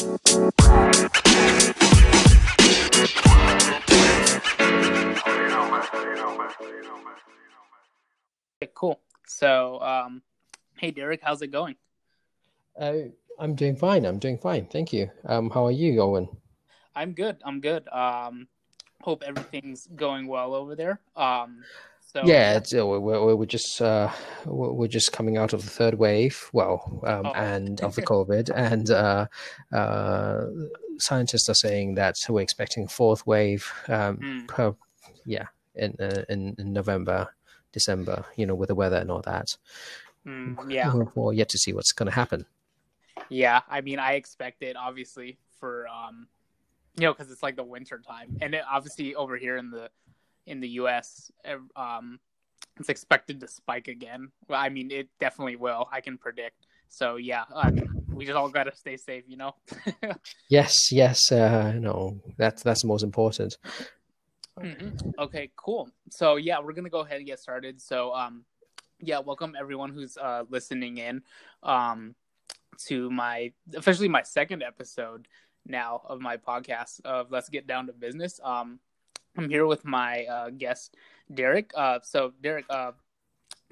Okay, cool. So, um, hey, Derek, how's it going? Uh, I'm doing fine. I'm doing fine. Thank you. Um, how are you, Owen? I'm good. I'm good. Um, hope everything's going well over there. Um, so yeah, it's, we're, we're just uh, we're just coming out of the third wave, well, um, Oh. and of the COVID, and uh, uh, scientists are saying that we're expecting fourth wave. Um, Mm. per, yeah, in, uh, in in November, December. You know, with the weather and all that. mm, yeah, We're, we're yet to see what's going to happen. yeah. I mean, I expect it obviously for um, you know, because it's like the winter time, and it, obviously over here in the in the U.S., um, it's expected to spike again. Well, I mean, it definitely will. I can predict. So yeah, I we just all got to stay safe, you know. Yes, yes. Uh, no, that's that's the most important. Mhm. Okay, cool. So yeah, we're gonna go ahead and get started. So um, yeah, welcome everyone who's uh listening in, um, to my officially my second episode now of my podcast of Let's Get Down to Business. Um, I'm here with my uh, guest Derek. Uh, so Derek, uh,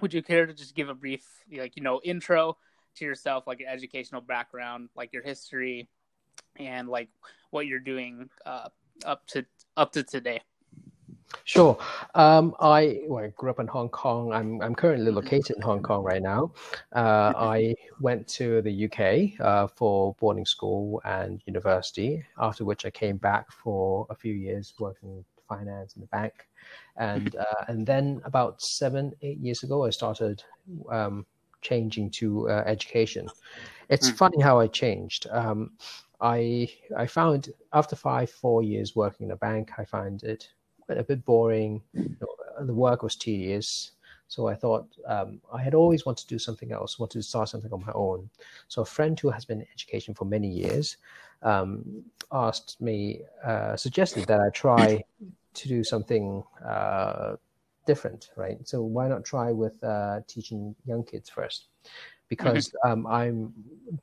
would you care to just give a brief like you know intro to yourself, like your educational background, like your history, and like what you're doing uh up to up to today? Sure. Um, I, well, I grew up in Hong Kong. I'm I'm currently located in Hong Kong right now. Uh, I went to the UK uh, for boarding school and university. After which I came back for a few years working finance in the bank, and uh, and then about seven eight years ago I started um, changing to uh, education. It's Mm. funny how I changed. Um, I I found after five four years working in a bank, I found it a bit boring. You know, the work was tedious. So I thought um, I had always wanted to do something else, wanted to start something on my own. So a friend who has been in education for many years um, asked me, uh, suggested that I try to do something uh, different, right? So why not try with uh, teaching young kids first? Because um, I'm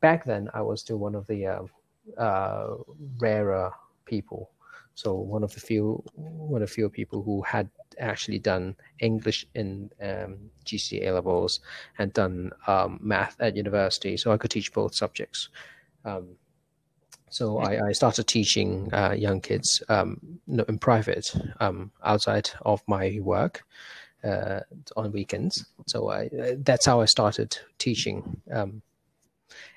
back then I was still one of the um uh, rarer people so one of the few one of the few people who had actually done English in um, GCA levels and done um, math at university, so I could teach both subjects. Um, so I, I started teaching uh, young kids um, in private um, outside of my work uh, on weekends. So I, that's how I started teaching. Um,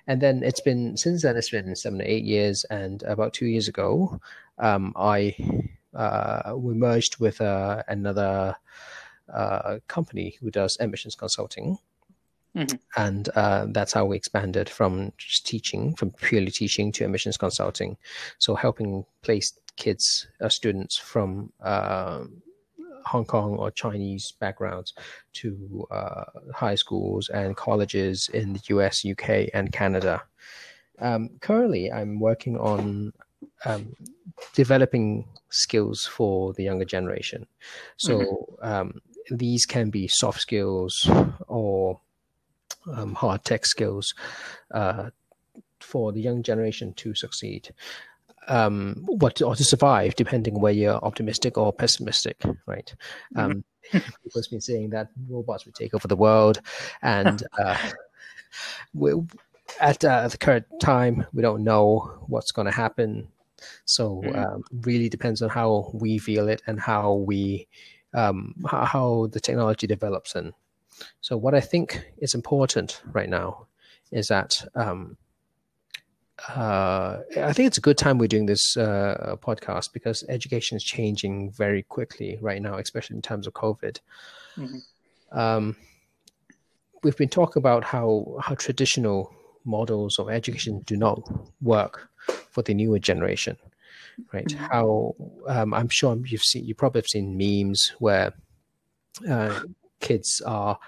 and then it's been since then it's been seven eight years and about two years ago um, i uh, we merged with uh, another uh, company who does admissions consulting Mhm. and uh, that's how we expanded from just teaching from purely teaching to admissions consulting so helping place kids uh, students from uh, Hong Kong or Chinese backgrounds to uh, high schools and colleges in the US, UK, and Canada. Um, currently, I'm working on um, developing skills for the younger generation. So um, these can be soft skills or um, hard tech skills uh, for the young generation to succeed um, what or to survive, depending where you're optimistic or pessimistic, right? Um, people have been saying that robots will take over the world, and uh, we, at uh, the current time, we don't know what's going to happen. So, Mhm. um, really depends on how we feel it and how we um, how, how the technology develops. And so, what I think is important right now is that um, uh, I think it's a good time we're doing this uh, podcast because education is changing very quickly right now, especially in terms of COVID. Mhm. Um, we've been talking about how how traditional models of education do not work for the newer generation, right? Mhm. How um, I'm sure you've seen, you probably have seen memes where uh, kids are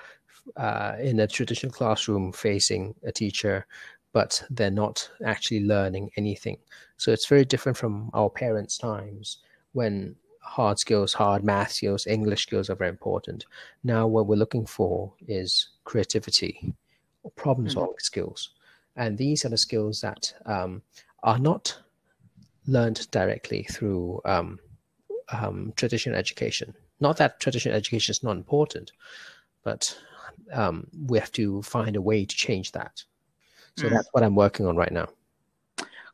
uh, in a traditional classroom facing a teacher but they're not actually learning anything. So it's very different from our parents' times when hard skills, hard math skills, English skills are very important. Now, what we're looking for is creativity, or problem solving skills. And these are the skills that um, are not learned directly through um, um, traditional education. Not that traditional education is not important, but um, we have to find a way to change that. So mm. that's what I'm working on right now.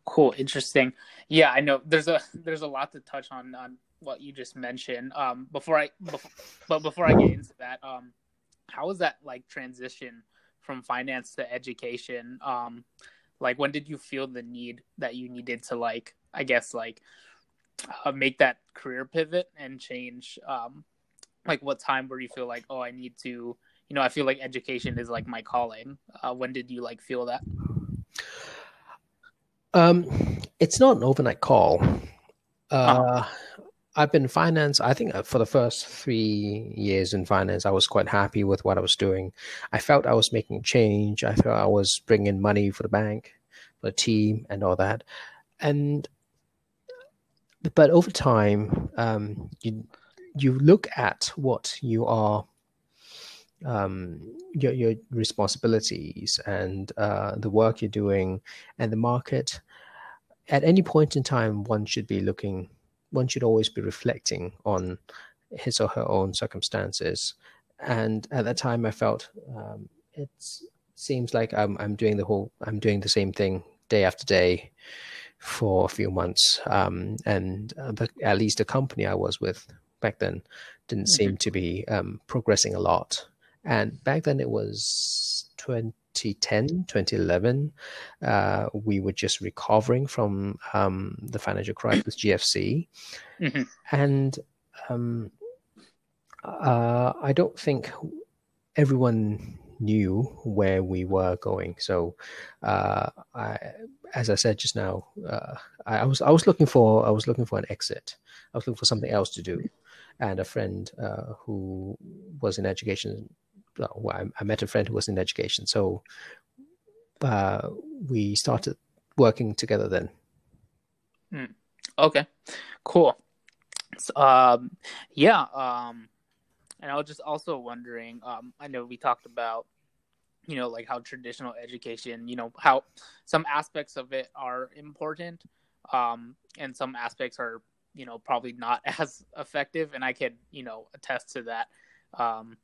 Cool, interesting. Yeah, I know there's a there's a lot to touch on on what you just mentioned. Um, before I, before, but before I get into that, um, how was that like transition from finance to education? Um, like when did you feel the need that you needed to like, I guess like, uh, make that career pivot and change? Um, like what time where you feel like, oh, I need to, you know, I feel like education is like my calling. Uh, when did you like feel that? Um, it's not an overnight call. Uh, uh-huh. I've been in finance. I think uh, for the first three years in finance, I was quite happy with what I was doing. I felt I was making change. I felt I was bringing money for the bank, for the team, and all that. And but over time, um, you you look at what you are, um, your your responsibilities and uh, the work you're doing, and the market. At any point in time, one should be looking one should always be reflecting on his or her own circumstances. And at that time, I felt um, it seems like I'm I'm doing the whole I'm doing the same thing day after day for a few months, um, and uh, the, at least the company I was with back then didn't mm-hmm. seem to be um, progressing a lot. And back then it was 20 2010, 2011, uh, we were just recovering from um, the financial crisis, GFC. Mm-hmm. And um, uh, I don't think everyone knew where we were going. So, uh, I, as I said just now, uh, I, I, was I was looking for I was looking for an exit. I was looking for something else to do, and a friend uh, who was in education I, met a friend who was in education, so uh, we started working together then. Mm. Okay, cool. So, um, yeah, um, and I was just also wondering. Um, I know we talked about, you know, like how traditional education, you know, how some aspects of it are important, um, and some aspects are, you know, probably not as effective. And I could, you know, attest to that. Um,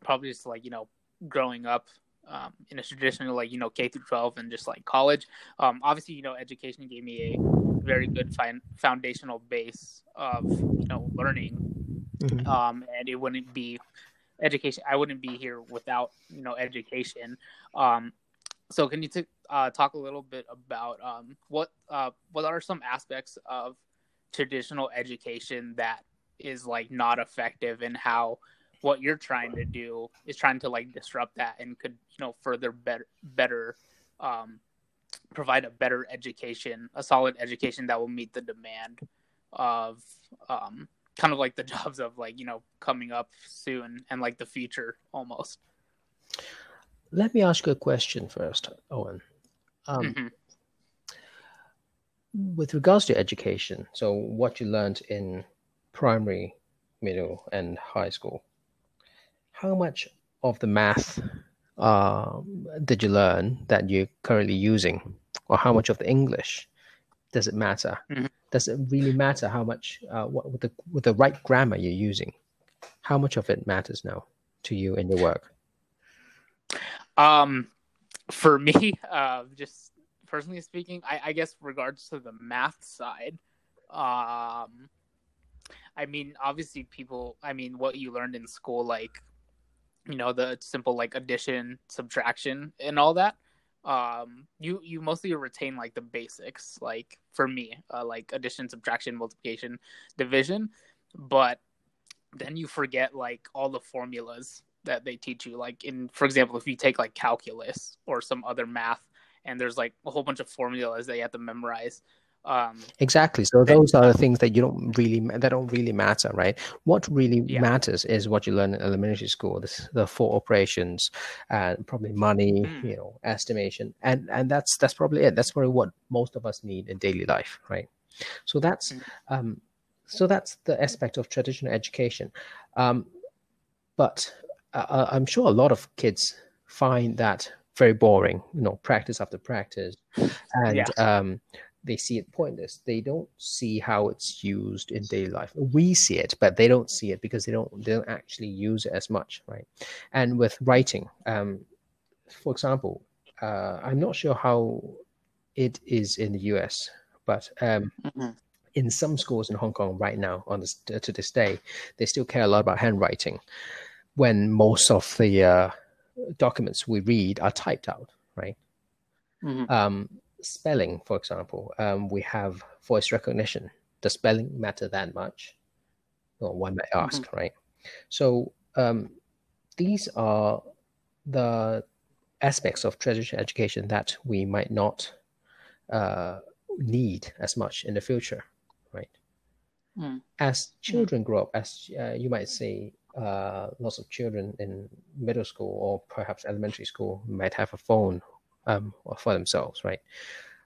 probably just like you know growing up um, in a traditional like you know K through 12 and just like college. Um, obviously, you know, education gave me a very good fi- foundational base of you know learning, mm-hmm. um, and it wouldn't be education. I wouldn't be here without you know education. Um, so, can you t- uh, talk a little bit about um, what uh, what are some aspects of traditional education that is like not effective and how what you're trying to do is trying to like disrupt that and could you know further better better um, provide a better education a solid education that will meet the demand of um, kind of like the jobs of like you know coming up soon and like the future almost let me ask you a question first owen um, mm-hmm. with regards to education so what you learned in primary middle and high school how much of the math uh, did you learn that you're currently using, or how much of the English does it matter? Mm-hmm. Does it really matter how much uh, what, with the with the right grammar you're using? How much of it matters now to you in your work? Um, for me, uh, just personally speaking, I, I guess regards to the math side, um, I mean, obviously, people. I mean, what you learned in school, like you know the simple like addition subtraction and all that um you you mostly retain like the basics like for me uh, like addition subtraction multiplication division. But then you forget like all the formulas that they teach you. Like in for example if you take like calculus or some other math and there's like a whole bunch of formulas that you have to memorize um, exactly. So those are the things that you don't really that don't really matter, right? What really yeah. matters is what you learn in elementary school: the, the four operations, and probably money, mm. you know, estimation, and and that's that's probably it. That's probably what most of us need in daily life, right? So that's mm. um, so that's the aspect of traditional education. Um, but uh, uh I'm sure a lot of kids find that very boring, you know, practice after practice, and yeah. um, they see it pointless. They don't see how it's used in daily life. We see it, but they don't see it because they don't they don't actually use it as much, right? And with writing, um, for example, uh, I'm not sure how it is in the US, but um, Mhm. in some schools in Hong Kong right now, on this, to this day, they still care a lot about handwriting, when most of the uh, documents we read are typed out, right? Mhm. Um, spelling, for example, um, we have voice recognition. Does spelling matter that much? Well, one might ask, right? So um, these are the aspects of traditional education that we might not uh, need as much in the future, right? Mm. As children grow up, as uh, you might say, uh, lots of children in middle school or perhaps elementary school might have a phone um, for themselves, right?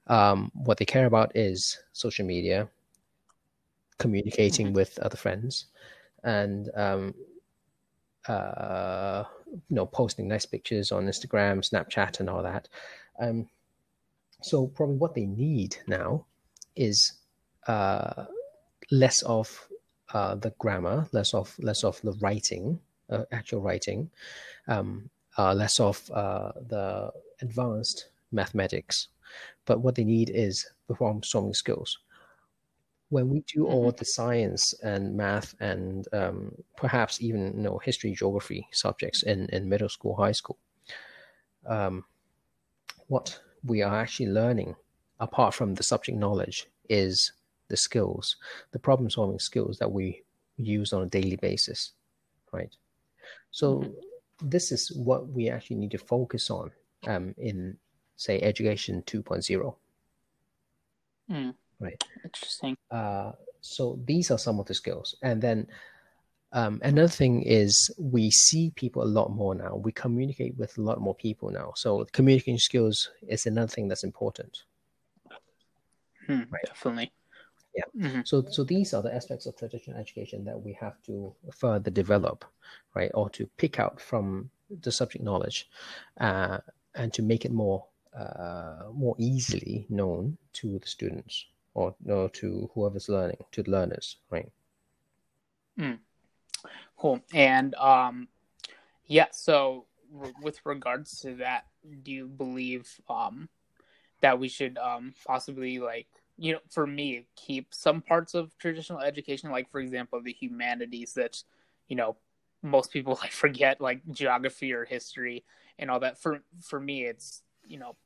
Um, what they care about is social media, communicating with other friends, and um, uh, you know, posting nice pictures on Instagram, Snapchat, and all that. Um, so probably what they need now is uh, less of uh, the grammar, less of less of the writing, uh, actual writing, um, uh, less of uh, the advanced mathematics. But what they need is problem solving skills. When we do all the science and math and um, perhaps even you know history, geography subjects in, in middle school, high school, um, what we are actually learning, apart from the subject knowledge, is the skills, the problem solving skills that we use on a daily basis, right? So this is what we actually need to focus on um, in, say, education 2.0, Mm. right? Interesting. Uh, so these are some of the skills, and then um, another thing is we see people a lot more now. We communicate with a lot more people now. So communication skills is another thing that's important. Hmm, Definitely. Yeah. Mhm. So, so these are the aspects of traditional education that we have to further develop, right, or to pick out from the subject knowledge, uh, and to make it more uh, more easily known to the students or, or to whoever's learning, to the learners, right? Cool. And um, yeah. So with regards to that, do you believe um that we should um possibly like you know for me keep some parts of traditional education like for example the humanities that you know most people like forget like geography or history and all that. For for me it's you know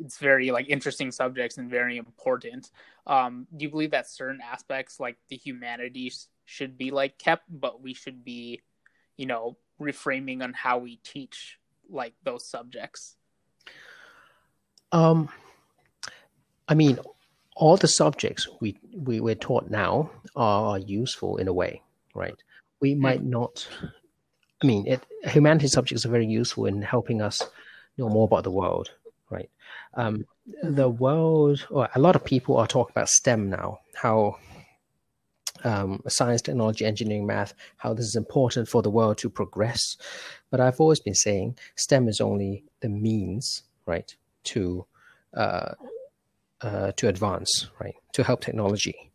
it's very like interesting subjects and very important. Um do you believe that certain aspects like the humanities should be like kept but we should be you know reframing on how we teach like those subjects? Um, I mean, all the subjects we, we we're taught now are useful in a way, right? We might not. I mean, it, humanities subjects are very useful in helping us know more about the world, right? Um, the world, or a lot of people are talking about STEM now. How um, science, technology, engineering, math, how this is important for the world to progress. But I've always been saying STEM is only the means, right, to uh, uh, to advance, right, to help technology.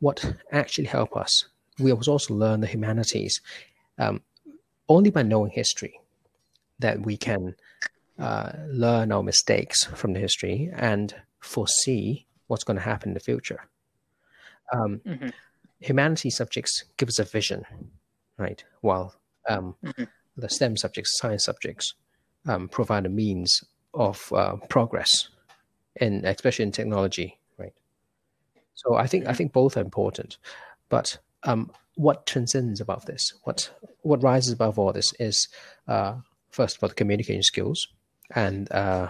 What actually help us? We must also learn the humanities. Um, only by knowing history that we can uh, learn our mistakes from the history and foresee what's going to happen in the future. Um, Mhm. Humanity subjects give us a vision, right? While um, Mhm. the STEM subjects, science subjects, um, provide a means of uh, progress, in especially in technology, right? So I think I think both are important, but um, what transcends above this, what what rises above all this, is uh, first of all the communication skills and uh,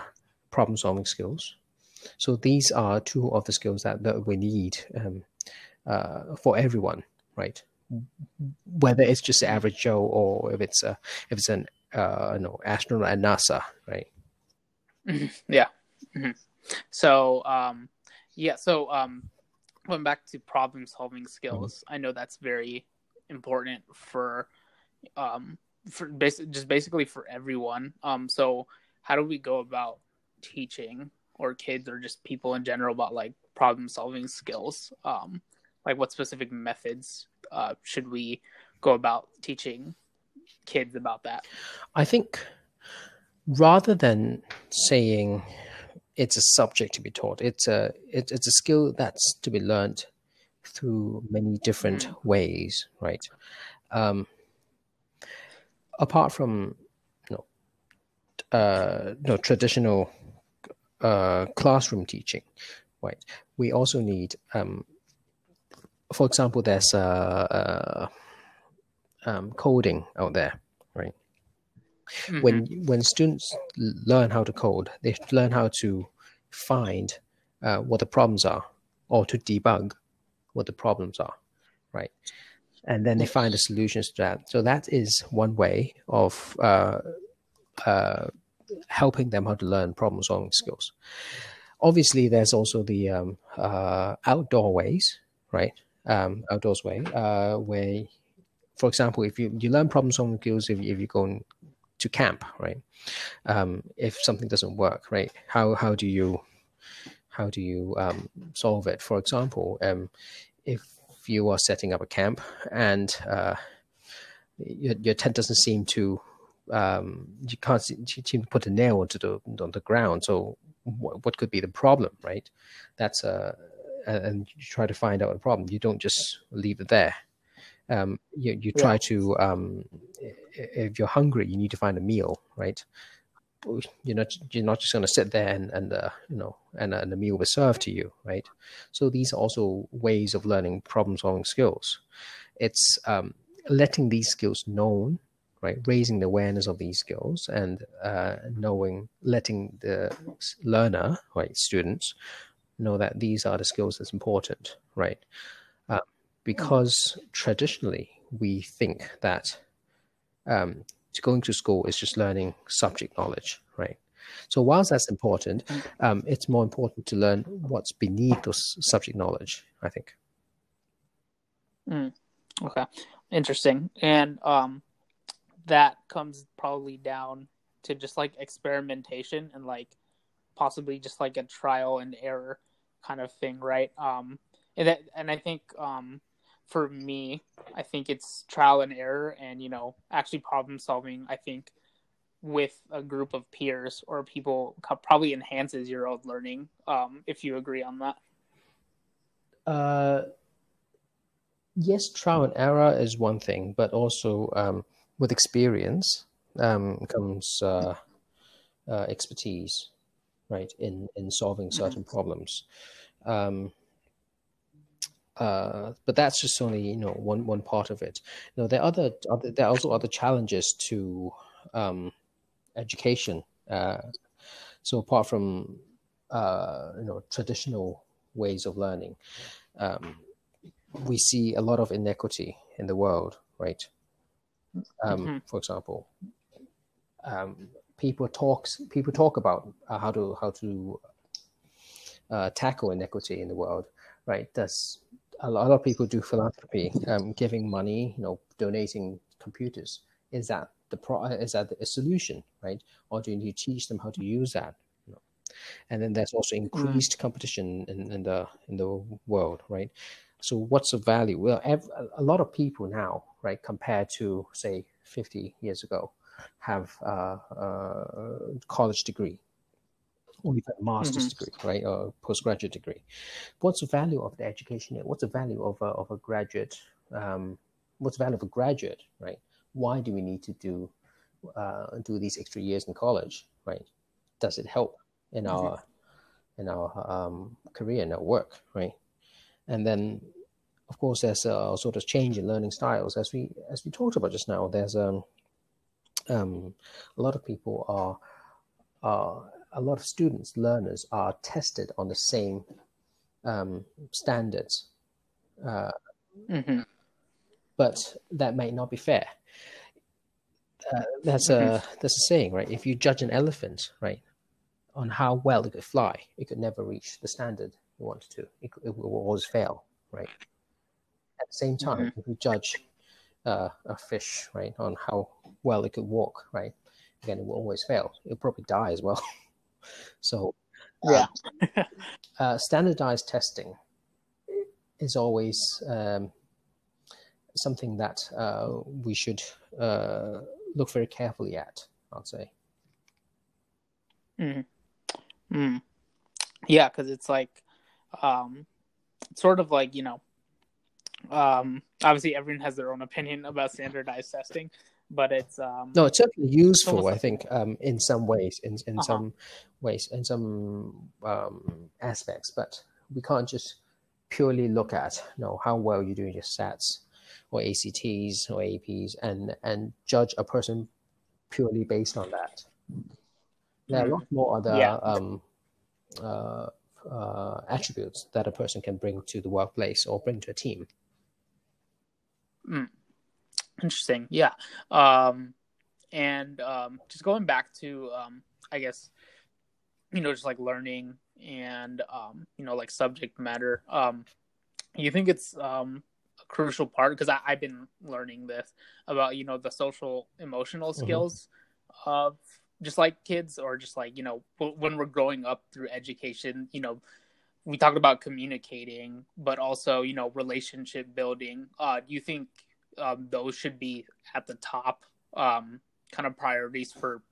problem solving skills. So these are two of the skills that, that we need um, uh, for everyone, right? Whether it's just average Joe or if it's a if it's an uh, no astronaut at NASA, right? yeah Mhm. so um yeah so um going back to problem solving skills i know that's very important for um for basic just basically for everyone um so how do we go about teaching or kids or just people in general about like problem solving skills? Um, like what specific methods uh, should we go about teaching kids about that? I think rather than saying it's a subject to be taught, it's a it, it's a skill that's to be learned through many different mm. ways, right? Um, apart from you know, uh, know traditional uh, classroom teaching, right? We also need, um, for example, there's uh, um, coding out there? Mm-hmm. When when students learn how to code, they learn how to find uh, what the problems are, or to debug what the problems are, right? And then they find the solutions to that. So that is one way of uh, uh, helping them how to learn problem solving skills. Obviously, there's also the um, uh, outdoor ways, right? Um, outdoors way, uh, where, for example, if you, you learn problem solving skills if, if you go going to camp, right? Um, if something doesn't work, right? How how do you how do you um, solve it? For example, um, if you are setting up a camp and uh, your, your tent doesn't seem to um, you can't seem to put a nail onto the on the ground. So what, what could be the problem, right? That's a and you try to find out the problem. You don't just leave it there. Um, you you try yeah. to um, if you're hungry, you need to find a meal, right? You're not you're not just going to sit there and and uh, you know and, and the meal was served to you, right? So these are also ways of learning problem solving skills. It's um, letting these skills known right? Raising the awareness of these skills and uh, knowing, letting the learner, right, students, know that these are the skills that's important, right? Because traditionally we think that um, going to school is just learning subject knowledge, right? So whilst that's important, um, it's more important to learn what's beneath those subject knowledge. I think. Mm, okay, interesting. And um, that comes probably down to just like experimentation and like possibly just like a trial and error kind of thing, right? Um, and that, and I think um, for me, I think it's trial and error, and you know, actually problem solving. I think with a group of peers or people probably enhances your own learning. Um, if you agree on that. Uh, yes, trial and error is one thing, but also um, with experience um, comes uh, uh, expertise, right, in in solving mm-hmm. certain problems. Um, uh, but that's just only you know one one part of it. You know, there are other, other there are also other challenges to um, education. Uh, so apart from uh, you know traditional ways of learning, um, we see a lot of inequity in the world, right? Um, mm-hmm. For example, um, people talks people talk about uh, how to how to uh, tackle inequity in the world, right? Does a lot of people do philanthropy, um, giving money, you know, donating computers. Is that the pro? Is that a solution, right? Or do you need to teach them how to use that? You know? And then there's also mm. increased competition in, in the in the world, right? So what's the value? Well, a lot of people now, right, compared to say 50 years ago, have a, a college degree or even a master's mm-hmm. degree, right, or postgraduate degree. What's the value of the education? What's the value of a, of a graduate? Um, what's the value of a graduate, right? Why do we need to do uh, do these extra years in college, right? Does it help in mm-hmm. our in our um, career and our work, right? and then of course there's a sort of change in learning styles as we as we talked about just now there's um, um a lot of people are are a lot of students learners are tested on the same um, standards uh, mm-hmm. but that may not be fair uh, that's mm-hmm. a that's a saying right if you judge an elephant right on how well it could fly it could never reach the standard you wanted to. It, it will always fail, right? At the same time, mm-hmm. if you judge uh, a fish, right, on how well it could walk, right, again, it will always fail. It'll probably die as well. so Yeah. uh, standardized testing is always um, something that uh, we should uh, look very carefully at. I'd say. Mm. Mm. Yeah, because it's like, um, sort of like you know, um, obviously everyone has their own opinion about standardized testing, but it's um, no, it's certainly useful. I think um, in some ways, in in Uh-huh. some ways, in some um, aspects, but we can't just purely look at you know how well you're doing your SATs or ACTs or APs and and judge a person purely based on that. There are a lot more other Yeah. um, uh, uh, attributes that a person can bring to the workplace or bring to a team. Interesting. Yeah. Um, and um, just going back to, um, I guess, you know, just like learning and, um, you know, like subject matter. Um, you think it's um, a crucial part because I've been learning this about, you know, the social emotional Mhm. skills of just like kids or just like, you know, when we're growing up through education, you know, we talked about communicating, but also, you know, relationship building. Uh, do you think um, those should be at the top um, kind of priorities for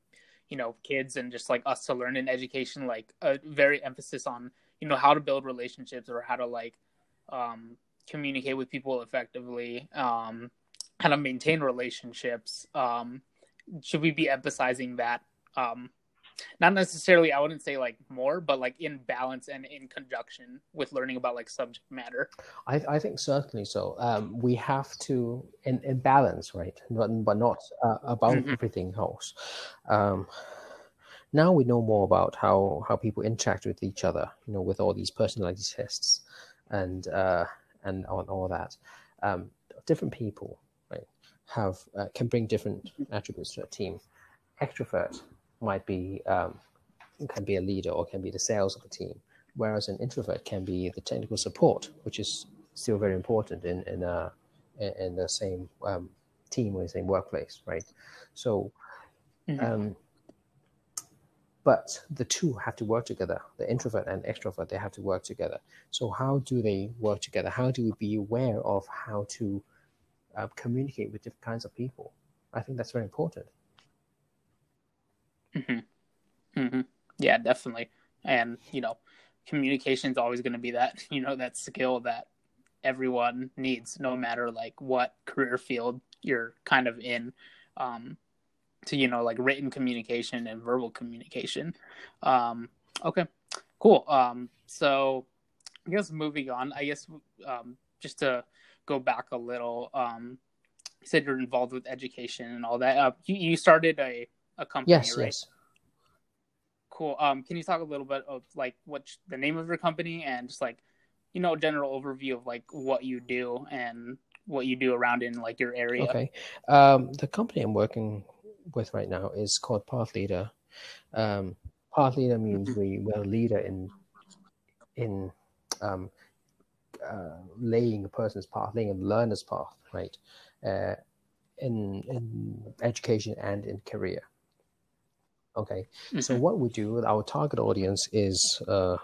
you know kids and just like us to learn in education like a very emphasis on you know how to build relationships or how to like um, communicate with people effectively um, how to maintain relationships um, should we be emphasizing that um, not necessarily i wouldn't say like more but like in balance and in conjunction with learning about like subject matter I, I think certainly so. Um, we have to in, in balance, right? But but not uh, about Mhm. everything else. Um, now we know more about how how people interact with each other. You know, with all these personality tests and uh, and on all that. Um, different people, right, have uh, can bring different attributes to a team. Extrovert might be um, can be a leader or can be the sales of a team whereas an introvert can be the technical support, which is still very important in in a in in the same um, team or the same workplace, right? So, Mhm. um, but the two have to work together. The introvert and extrovert they have to work together. So, how do they work together? How do we be aware of how to uh, communicate with different kinds of people? I think that's very important. Hmm Yeah, definitely. And you know, communication is always going to be that you know that skill that everyone needs, no matter like what career field you're kind of in. Um, to you know, like written communication and verbal communication. Um, okay, cool. Um, so I guess moving on. I guess um, just to go back a little. Um, you said you're involved with education and all that. Uh, you you started a a company, Yes, right? yes. Cool. Um, can you talk a little bit of like what's the name of your company and just like, you know, general overview of like what you do and what you do around in like your area? Okay. Um, the company I'm working with right now is called Path Leader. Um, Path Leader means we, we're a leader in in um, uh, laying a person's path, laying a learner's path, right? Uh, in in education and in career. Okay. So Mhm. what we do, with our target audience is uh,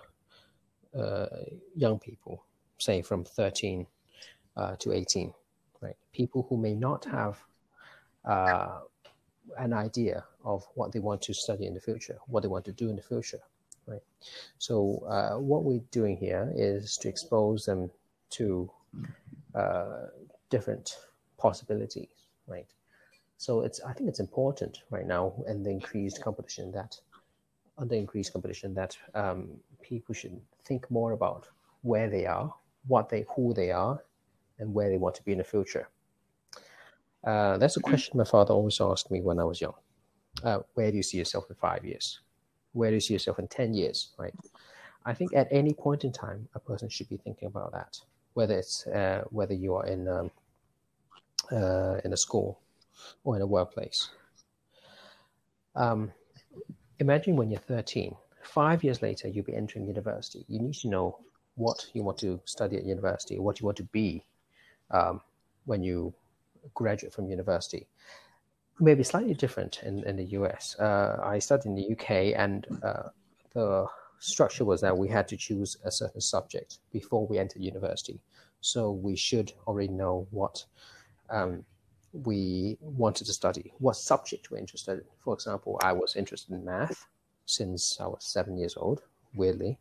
uh, young people, say from 13 uh, to 18, right? People who may not have uh, an idea of what they want to study in the future, what they want to do in the future, right? So uh, what we're doing here is to expose them to uh, different possibilities, right? So it's I think it's important right now in the increased competition that under increased competition that um, people should think more about where they are, what they who they are, and where they want to be in the future. Uh, that's a question my father always asked me when I was young. Uh, where do you see yourself in five years? Where do you see yourself in ten years? Right. I think at any point in time, a person should be thinking about that. Whether it's uh, whether you are in um, uh, in a school or in a workplace. Um, imagine when you're 13, five years later, you'll be entering university. You need to know what you want to study at university, what you want to be um, when you graduate from university. Maybe slightly different in, in the US. Uh, I studied in the UK, and uh, the structure was that we had to choose a certain subject before we entered university. So we should already know what um, we wanted to study, what subject we're interested in. For example, I was interested in math since I was seven years old, weirdly.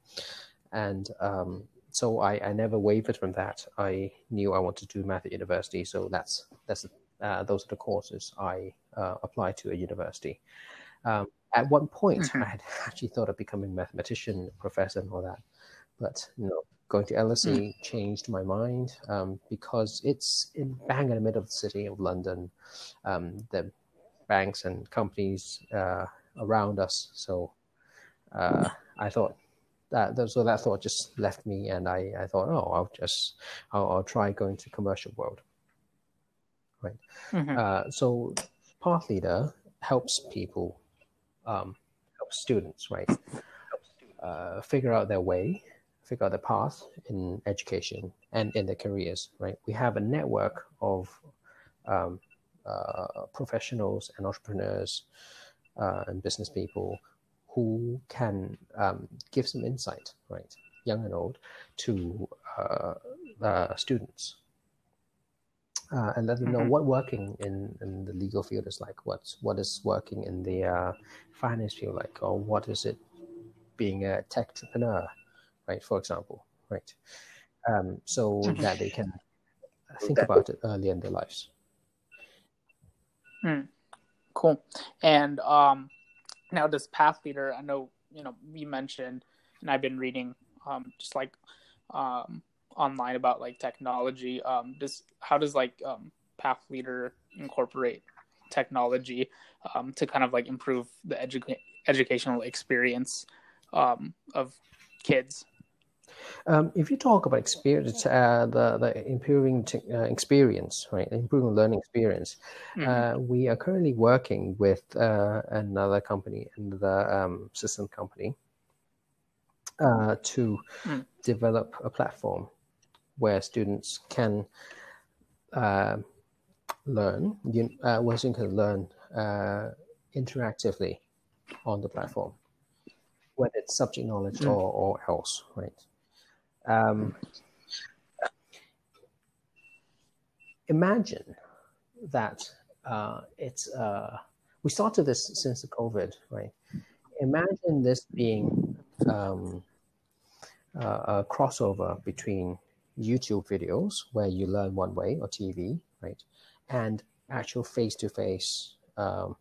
And um, so I, I never wavered from that. I knew I wanted to do math at university, so that's that's uh, those are the courses I uh, applied to at university. Um, at one point, mm-hmm. I had actually thought of becoming a mathematician, professor, and all that, but you know, going to LSE mm. changed my mind um, because it's in bang in the middle of the city of London. Um, the banks and companies uh, around us, so uh, I thought that so that thought just left me, and I, I thought, oh, I'll just I'll, I'll try going to commercial world. Right. Mm-hmm. Uh, so path leader helps people, um, helps students, right, uh, figure out their way, figure out the path in education and in their careers. Right. We have a network of um, uh, professionals and entrepreneurs uh, and business people who can um, give some insight, right, young and old, to uh, students. Uh, and let them know mm-hmm. what working in, in the legal field is like, what's what is working in the uh, finance field like, or what is it being a tech entrepreneur, right? For example, right? Um, so mm-hmm. that they can think about it early in their lives. Hmm. Cool. And um, now, this path leader, I know you know we mentioned, and I've been reading um, just like um, online about like technology. Um, does how does like um, path leader incorporate technology um, to kind of like improve the edu- educational experience um, of kids? Um, if you talk about experience, uh, the the improving t- uh, experience, right, improving learning experience, mm-hmm. uh, we are currently working with uh, another company, another um, system company, uh, to mm. develop a platform where students can uh, learn, where students can learn interactively on the platform, whether it's subject knowledge mm. or, or else, right? Um, imagine that uh, it's uh, we started this since the COVID, right? Imagine this being um, uh, a crossover between YouTube videos where you learn one way or TV, right, and actual face-to-face um,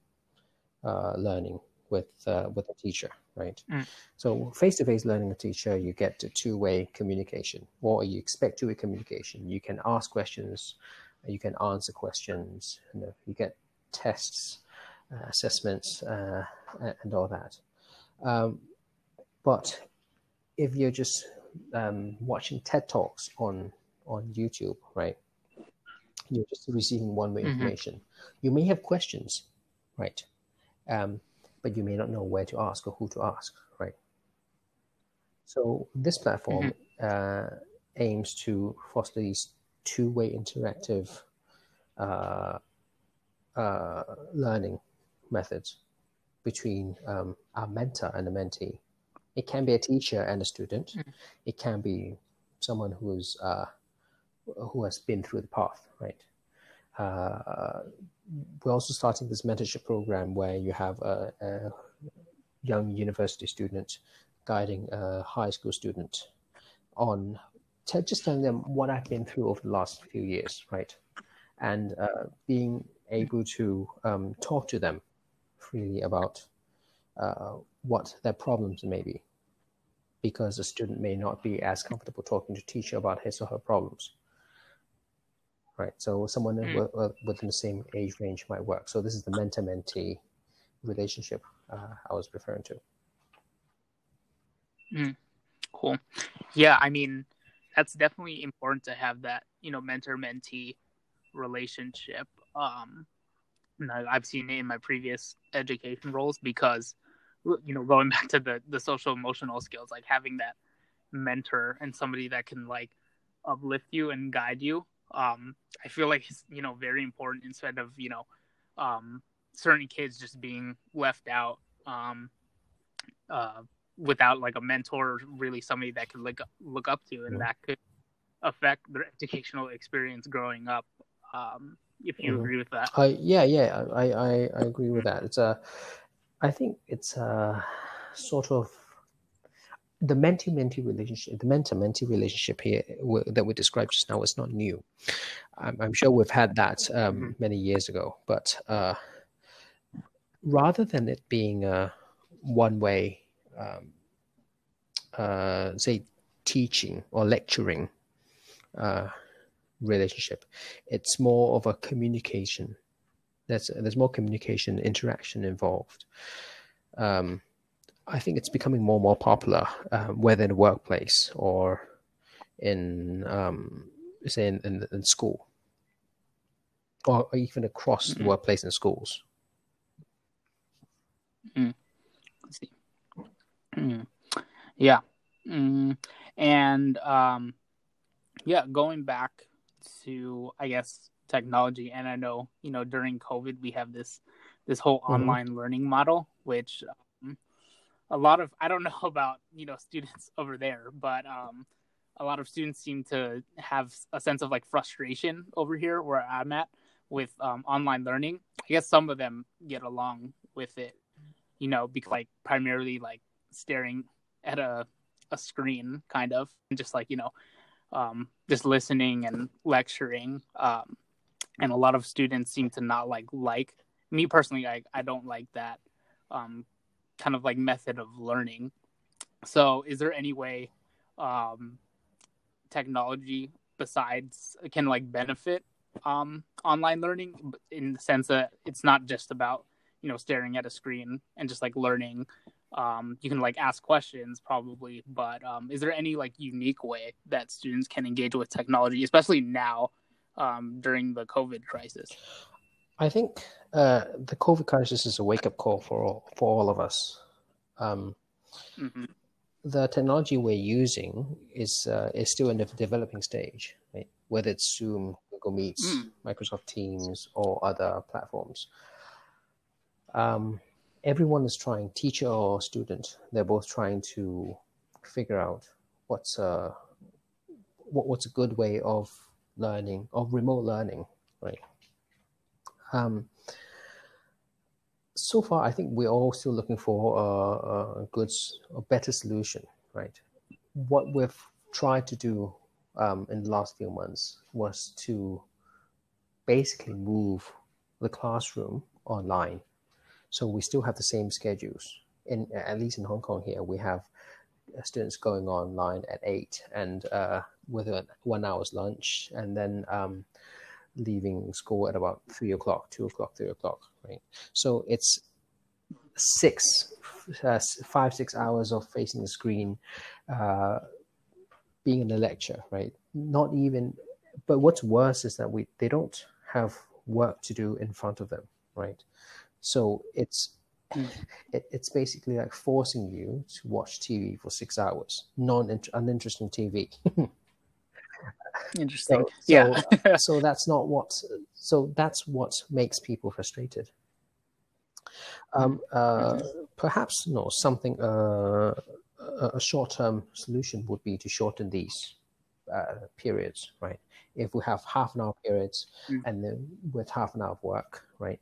uh, learning with uh, with a teacher, right? Mm. So face-to-face learning a teacher, you get to two-way communication, or you expect two-way communication. You can ask questions, you can answer questions, you, know, you get tests, uh, assessments, uh, and all that. Um, but if you're just um, watching TED talks on on YouTube, right? You're just receiving one-way mm-hmm. information. You may have questions, right? Um, but you may not know where to ask or who to ask, right? So this platform mm-hmm. uh, aims to foster these two-way interactive uh, uh, learning methods between um, our mentor and the mentee. It can be a teacher and a student. Mm-hmm. It can be someone who's uh, who has been through the path, right? Uh, we're also starting this mentorship program where you have a, a young university student guiding a high school student on t- just telling them what I've been through over the last few years, right? And uh, being able to um, talk to them freely about uh, what their problems may be, because a student may not be as comfortable talking to teacher about his or her problems right? So someone mm. within the same age range might work. So this is the mentor-mentee relationship uh, I was referring to. Mm. Cool. Yeah, I mean, that's definitely important to have that, you know, mentor-mentee relationship. Um, I've seen it in my previous education roles because, you know, going back to the the social emotional skills, like having that mentor and somebody that can like uplift you and guide you um, I feel like it's you know very important instead of you know um, certain kids just being left out um, uh, without like a mentor, really somebody that could look look up to, and Mhm. that could affect their educational experience growing up. Um, if you Mhm. agree with that. I yeah, yeah, I, I, I agree with that. It's a, I think it's a sort of the mentee-mentee relationship, the mentor-mentee relationship here w- that we described just now is not new. I'm, I'm sure we've had that um, Mhm. many years ago, but uh, rather than it being a one-way, um, uh, say, teaching or lecturing uh, relationship, it's more of a communication there's there's more communication interaction involved um, i think it's becoming more and more popular uh, whether in the workplace or in um, say in, in, in school or even across the Mhm. workplace and schools Let's see. Mm. Yeah. Mm. And um, yeah, going back to I guess technology, and I know you know during COVID we have this this whole Mhm. online learning model, which um, a lot of I don't know about you know students over there, but um, a lot of students seem to have a sense of like frustration over here where I'm at with um, online learning. I guess some of them get along with it, you know, because like primarily like staring at a a screen, kind of, and just like you know, um, just listening and lecturing. Um, and a lot of students seem to not like like me personally. I I don't like that um, kind of like method of learning. So, is there any way um, technology besides can like benefit um, online learning in the sense that it's not just about you know staring at a screen and just like learning um, you can like ask questions probably but um, is there any like unique way that students can engage with technology especially now um, during the covid crisis i think uh, the covid crisis is a wake-up call for all, for all of us um, hmm the technology we're using is uh, is still in the developing stage, right? Whether it's Zoom, Google Meets, Mm. Microsoft Teams, or other platforms. Um, everyone is trying, teacher or student, they're both trying to figure out what's a what, what's a good way of learning, of remote learning, right? Um, so far, I think we're all still looking for a, a good, a better solution, right? What we've tried to do um, in the last few months was to basically move the classroom online. So we still have the same schedules. In at least in Hong Kong here, we have students going online at eight and uh, with a one hour's lunch, and then um, leaving school at about three o'clock, two o'clock, three o'clock, right? So it's six, uh, five, six hours of facing the screen, uh, being in a lecture, right? Not even, but what's worse is that we they don't have work to do in front of them, right? So it's it, it's basically like forcing you to watch TV for six hours, non uninteresting TV. interesting. So- yeah. so that's not what so that's what makes people frustrated. Um, uh, perhaps no something uh, a short-term solution would be to shorten these uh, periods right? If we have half an hour periods Mm. and then with half an hour of work right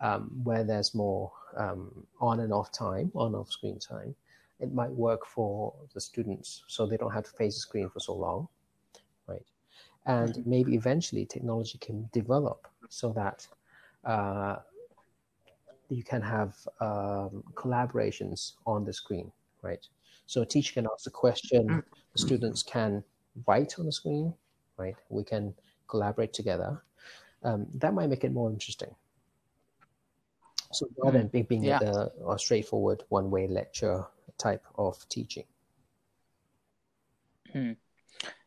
um, where there's more um, on and off time on off screen time it might work for the students. So they don't have to face the screen for so long and Mhm. maybe eventually technology can develop so that uh, you can have um, collaborations on the screen, right? So a teacher can ask a question, Mm. the students can write on the screen, right? We can collaborate together. Um, that might make it more interesting. So rather than being, being Yeah. the a straightforward one-way lecture type of teaching.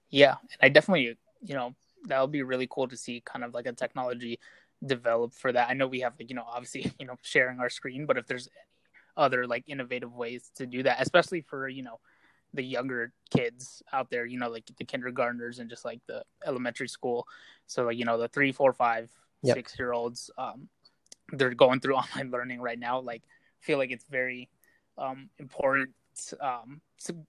Yeah, and I definitely, you know, that would be really cool to see kind of like a technology develop for that. I know we have like, you know, obviously, you know, sharing our screen, but if there's any other like innovative ways to do that, especially for, you know, the younger kids out there, you know, like the kindergartners and just like the elementary school. So like, you know, the three, four, five, Yep. six year olds, um, they're going through online learning right now. Like feel like it's very um important um,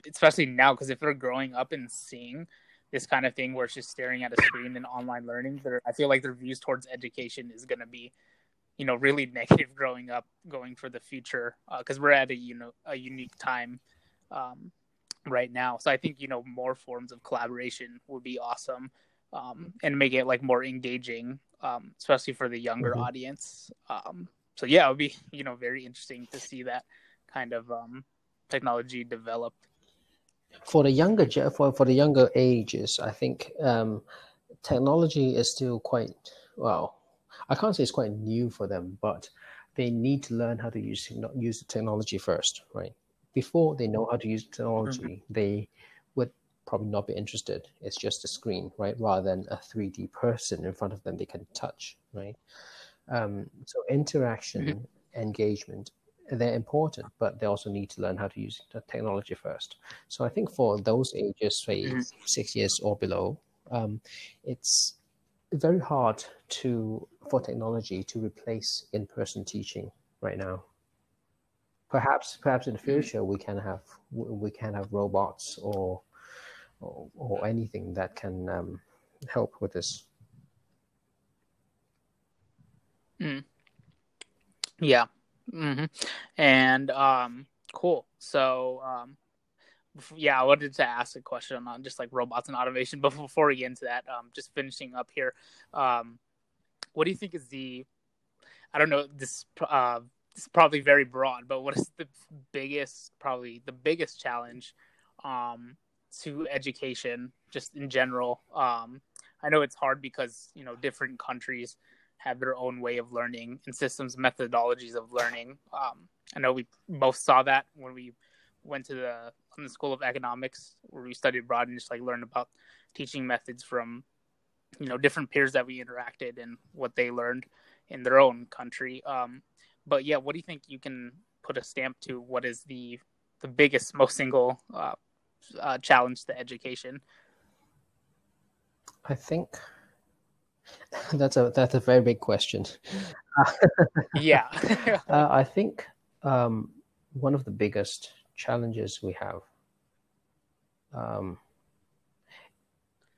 especially now because if they're growing up and seeing this kind of thing where it's just staring at a screen and online learning, I feel like their views towards education is going to be, you know, really negative growing up, going for the future because uh, we're at a you know a unique time um, right now. So I think you know more forms of collaboration would be awesome um, and make it like more engaging, um, especially for the younger mm-hmm. audience. Um, so yeah, it would be you know very interesting to see that kind of um, technology developed. For the younger for for the younger ages, I think um, technology is still quite well. I can't say it's quite new for them, but they need to learn how to use not use the technology first, right? Before they know how to use technology, mm-hmm. they would probably not be interested. It's just a screen, right? Rather than a 3D person in front of them they can touch, right? Um, so interaction, mm-hmm. engagement, they're important, but they also need to learn how to use the technology first. So I think for those ages, say mm-hmm. six years or below, um, it's very hard to for technology to replace in-person teaching right now. Perhaps, perhaps in the mm-hmm. future we can have we can have robots or or, or anything that can um, help with this. Mm. Yeah. Mm-hmm. And um, cool. So um, yeah, I wanted to ask a question on just like robots and automation. But before we get into that, um, just finishing up here, um, what do you think is the I don't know this uh, this is probably very broad, but what is the biggest probably the biggest challenge um, to education just in general? Um, I know it's hard because you know different countries have their own way of learning and systems methodologies of learning. Um, I know we both saw that when we went to the the School of Economics where we studied abroad and just like learned about teaching methods from you know different peers that we interacted and what they learned in their own country. Um, but yeah, what do you think you can put a stamp to? What is the the biggest, most single uh, uh, challenge to education? I think that's a that's a very big question. yeah, uh, I think um, one of the biggest challenges we have um,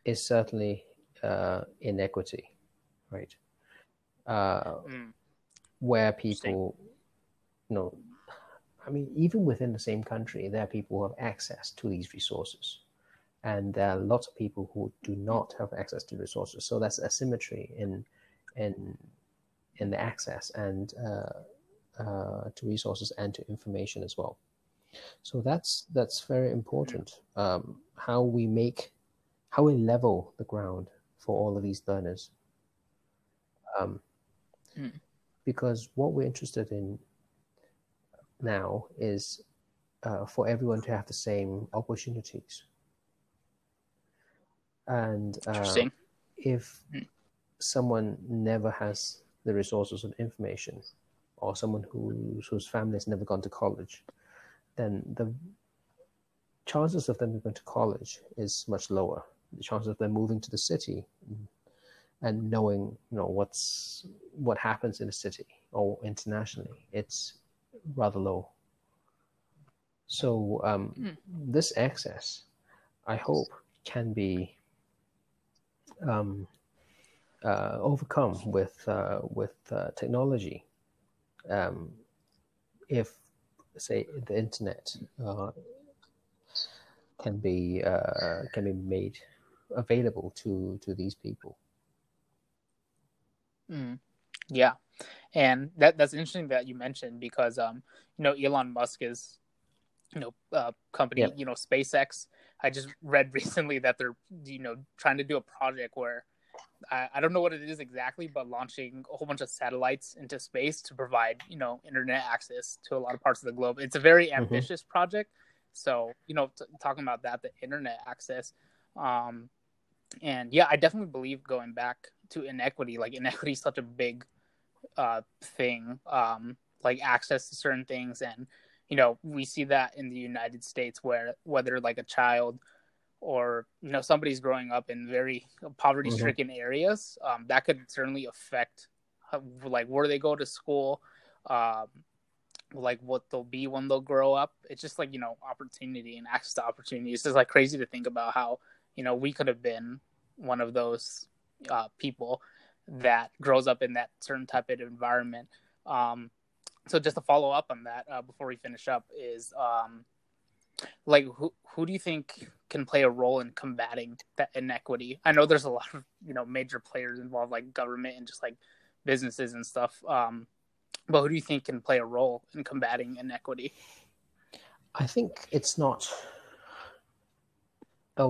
is certainly uh, inequity, right? Uh, mm. Where people, you know, I mean, even within the same country, there are people who have access to these resources and there are lots of people who do not have access to resources. So that's asymmetry in in in the access and uh, uh, to resources and to information as well. So that's that's very important. Um, how we make how we level the ground for all of these learners. Um, mm. Because what we're interested in now is uh, for everyone to have the same opportunities and uh, if mm. someone never has the resources and information, or someone whose whose family has never gone to college, then the chances of them going to college is much lower. The chances of them moving to the city and knowing, you know, what's what happens in the city or internationally, it's rather low. So um, mm. this access, I hope, can be um, uh, overcome with uh, with uh, technology. Um, if say the internet uh, can be uh, can be made available to to these people. Mm. Yeah, and that that's interesting that you mentioned because um you know Elon Musk is you know uh, company you know SpaceX I just read recently that they're you know trying to do a project where I, I, don't know what it is exactly, but launching a whole bunch of satellites into space to provide you know internet access to a lot of parts of the globe. It's a very mm-hmm. ambitious mm-hmm. project. So you know, t- talking about that, the internet access, um, and yeah, I definitely believe going back to inequity. Like inequity is such a big uh, thing. Um, like access to certain things and you know we see that in the united states where whether like a child or you know somebody's growing up in very poverty stricken mm-hmm. areas um, that could certainly affect how, like where they go to school um, like what they'll be when they'll grow up. It's just like you know opportunity and access to opportunity. It's just like crazy to think about how you know we could have been one of those uh, people that grows up in that certain type of environment. Um, so just to follow up on that uh, before we finish up is um, like who who do you think can play a role in combating that inequity? I know there's a lot of you know major players involved, like government and just like businesses and stuff. Um, but who do you think can play a role in combating inequity? I think it's not a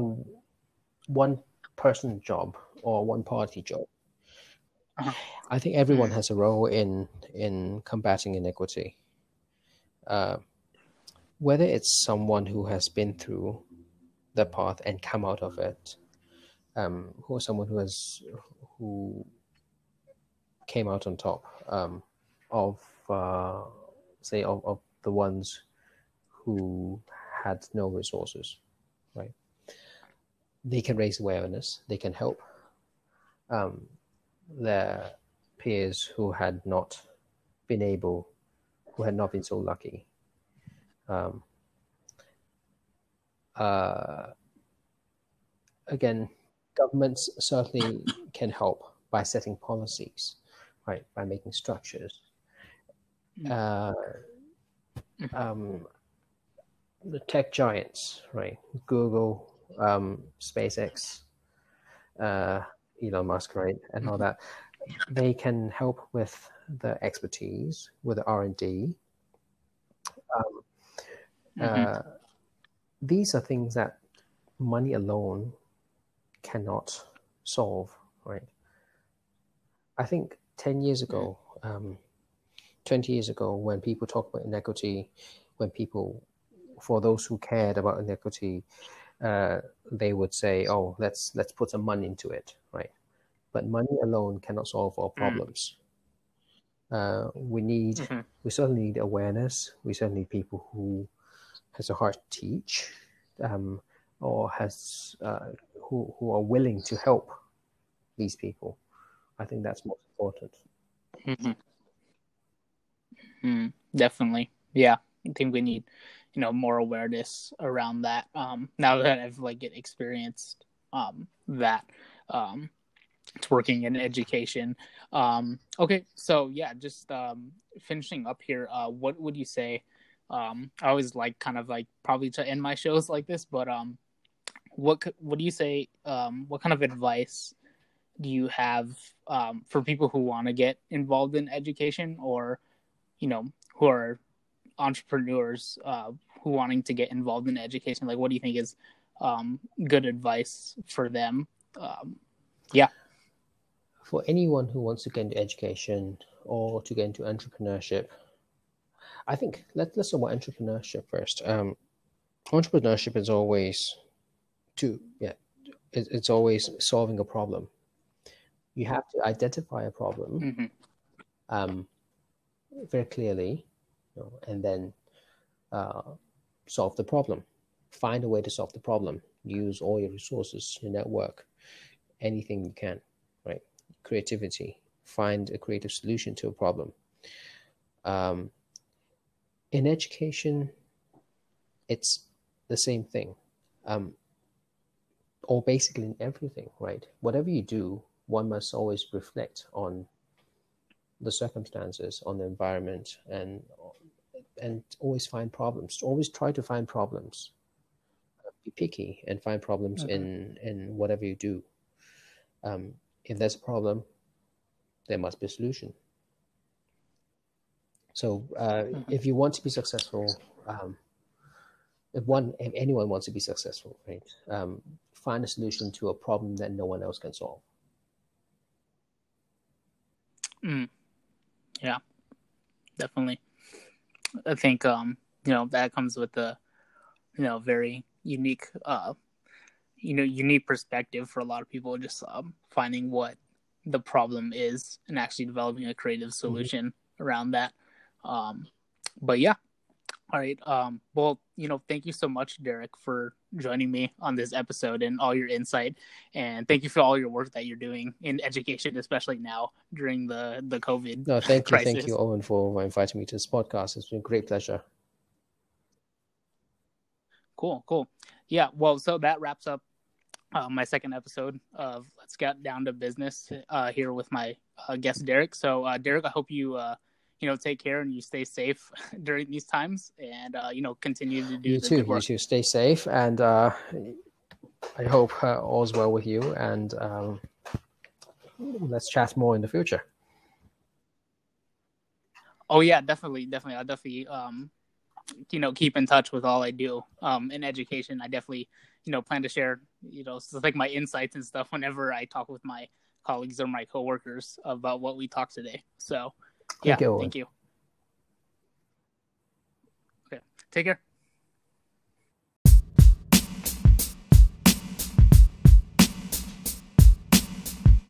one person job or one party job. Uh-huh. I think everyone has a role in in combating inequity. Uh, whether it's someone who has been through the path and come out of it, um, or someone who has who came out on top, um, of uh, say of, of the ones who had no resources, right? They can raise awareness. They can help um, their peers who had not been able, who had not been so lucky. Um, uh, again, governments certainly can help by setting policies, right? By making structures Mm. uh, um, the tech giants, right? Google, um, SpaceX, uh, Elon Musk, right, and all mm-hmm. that. They can help with the expertise, with the R and D. Um, mm-hmm. uh, these are things that money alone cannot solve, right? I think ten years ago, um, 20 years ago when people talk about inequity, when people, for those who cared about inequity, uh, they would say, "Oh, let's let's put some money into it," right? But money alone cannot solve all mm. problems. Mm. Uh, we need, mm-hmm. we certainly need awareness. We certainly need people who has a heart to teach, um, or has uh, who who are willing to help these people. I think that's most important. Mm-hmm. Mm, definitely. Yeah. I think we need, you know, more awareness around that. Um, now that I've like experienced um, that, um, it's working in education. Um, okay, so yeah, just um, finishing up here. Uh, what would you say? Um, I always like kind of like probably to end my shows like this, but um, what what do you say? Um, what kind of advice do you have um, for people who want to get involved in education or you know who are entrepreneurs uh, who wanting to get involved in education like what do you think is um, good advice for them? Um, yeah. For anyone who wants to get into education or to get into entrepreneurship i think let, let's talk about entrepreneurship first. Um, entrepreneurship is always to yeah it, it's always solving a problem. You have to identify a problem mm-hmm. um, very clearly, you know, and then uh, solve the problem. Find a way to solve the problem. Use all your resources, your network, anything you can, right? Creativity. Find a creative solution to a problem. Um, in education, it's the same thing. Um, or basically in everything, right? Whatever you do, one must always reflect on the circumstances, on the environment, and and always find problems. Always try to find problems. Be picky and find problems okay. in in whatever you do. Um, if there's a problem, there must be a solution. So, uh, mm-hmm. if you want to be successful, um, if one, if anyone wants to be successful, right, um, find a solution to a problem that no one else can solve. Mm. Yeah, definitely. I think um, you know that comes with a you know very unique uh you know unique perspective for a lot of people just um, finding what the problem is and actually developing a creative mm-hmm. solution mm-hmm. around that um but yeah All right. Um, well, you know, thank you so much, Derek, for joining me on this episode and all your insight. And thank you for all your work that you're doing in education, especially now during the the COVID. No, thank crisis. you, thank you, Owen, for inviting me to this podcast. It's been a great pleasure. Cool, cool. Yeah. Well, so that wraps up uh, my second episode of Let's Get Down to Business uh, here with my uh, guest Derek. So, uh, Derek, I hope you uh, you know take care and you stay safe during these times and uh, you know continue to do you too you too. Stay safe and uh, i hope uh, all's well with you and um, let's chat more in the future. Oh yeah definitely definitely. I'll definitely um, you know keep in touch with all i do um, in education. I definitely you know plan to share you know like my insights and stuff whenever i talk with my colleagues or my coworkers about what we talked today. So yeah, thank you. Okay. Take care.